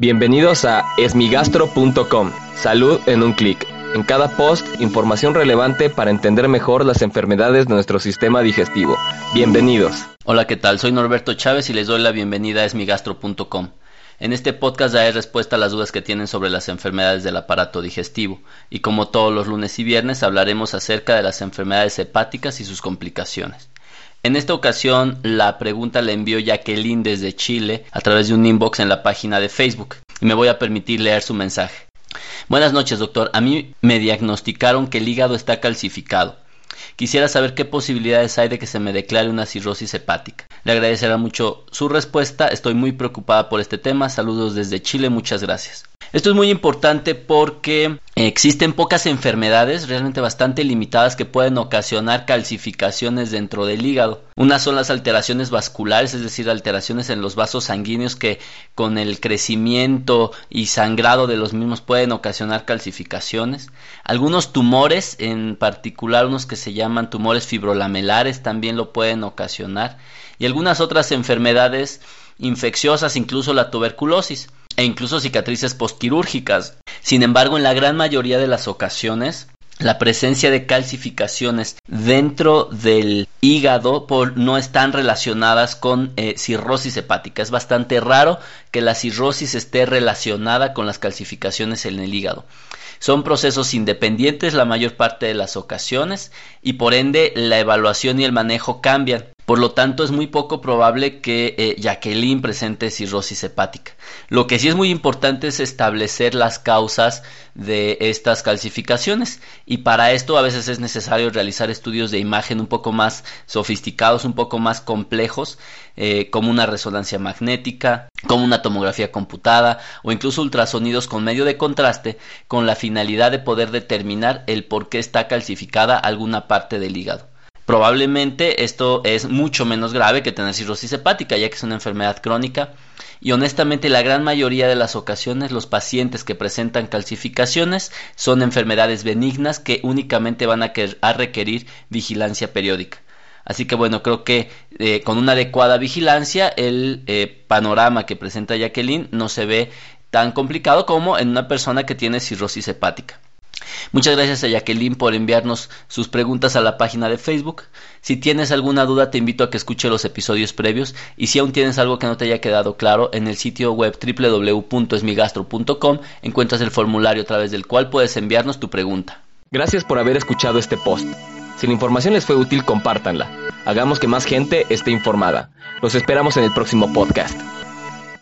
Bienvenidos a esmigastro.com. Salud en un clic. En cada post, información relevante para entender mejor las enfermedades de nuestro sistema digestivo. Bienvenidos. Hola, ¿qué tal? Soy Norberto Chávez y les doy la bienvenida a esmigastro.com. En este podcast daré respuesta a las dudas que tienen sobre las enfermedades del aparato digestivo y como todos los lunes y viernes hablaremos acerca de las enfermedades hepáticas y sus complicaciones. En esta ocasión la pregunta la envió Jacqueline desde Chile a través de un inbox en la página de Facebook y me voy a permitir leer su mensaje. Buenas noches doctor, a mí me diagnosticaron que el hígado está calcificado. Quisiera saber qué posibilidades hay de que se me declare una cirrosis hepática. Le agradecerá mucho su respuesta, estoy muy preocupada por este tema. Saludos desde Chile, muchas gracias. Esto es muy importante porque existen pocas enfermedades realmente bastante limitadas que pueden ocasionar calcificaciones dentro del hígado. Unas son las alteraciones vasculares, es decir, alteraciones en los vasos sanguíneos que con el crecimiento y sangrado de los mismos pueden ocasionar calcificaciones. Algunos tumores, en particular unos que se llaman tumores fibrolamelares, también lo pueden ocasionar. Y algunas otras enfermedades infecciosas, incluso la tuberculosis e incluso cicatrices postquirúrgicas. Sin embargo, en la gran mayoría de las ocasiones, la presencia de calcificaciones dentro del hígado no están relacionadas con eh, cirrosis hepática. Es bastante raro que la cirrosis esté relacionada con las calcificaciones en el hígado. Son procesos independientes la mayor parte de las ocasiones y por ende la evaluación y el manejo cambian. Por lo tanto, es muy poco probable que eh, Jacqueline presente cirrosis hepática. Lo que sí es muy importante es establecer las causas de estas calcificaciones y para esto a veces es necesario realizar estudios de imagen un poco más sofisticados, un poco más complejos, eh, como una resonancia magnética, como una tomografía computada o incluso ultrasonidos con medio de contraste con la finalidad de poder determinar el por qué está calcificada alguna parte del hígado. Probablemente esto es mucho menos grave que tener cirrosis hepática, ya que es una enfermedad crónica. Y honestamente la gran mayoría de las ocasiones los pacientes que presentan calcificaciones son enfermedades benignas que únicamente van a, requerir vigilancia periódica. Así que bueno, creo que eh, con una adecuada vigilancia el eh, panorama que presenta Jacqueline no se ve tan complicado como en una persona que tiene cirrosis hepática. Muchas gracias a Jacqueline por enviarnos sus preguntas a la página de Facebook. Si tienes alguna duda te invito a que escuche los episodios previos y si aún tienes algo que no te haya quedado claro, en el sitio web www.esmigastro.com encuentras el formulario a través del cual puedes enviarnos tu pregunta. Gracias por haber escuchado este post. Si la información les fue útil, compártanla. Hagamos que más gente esté informada. Los esperamos en el próximo podcast.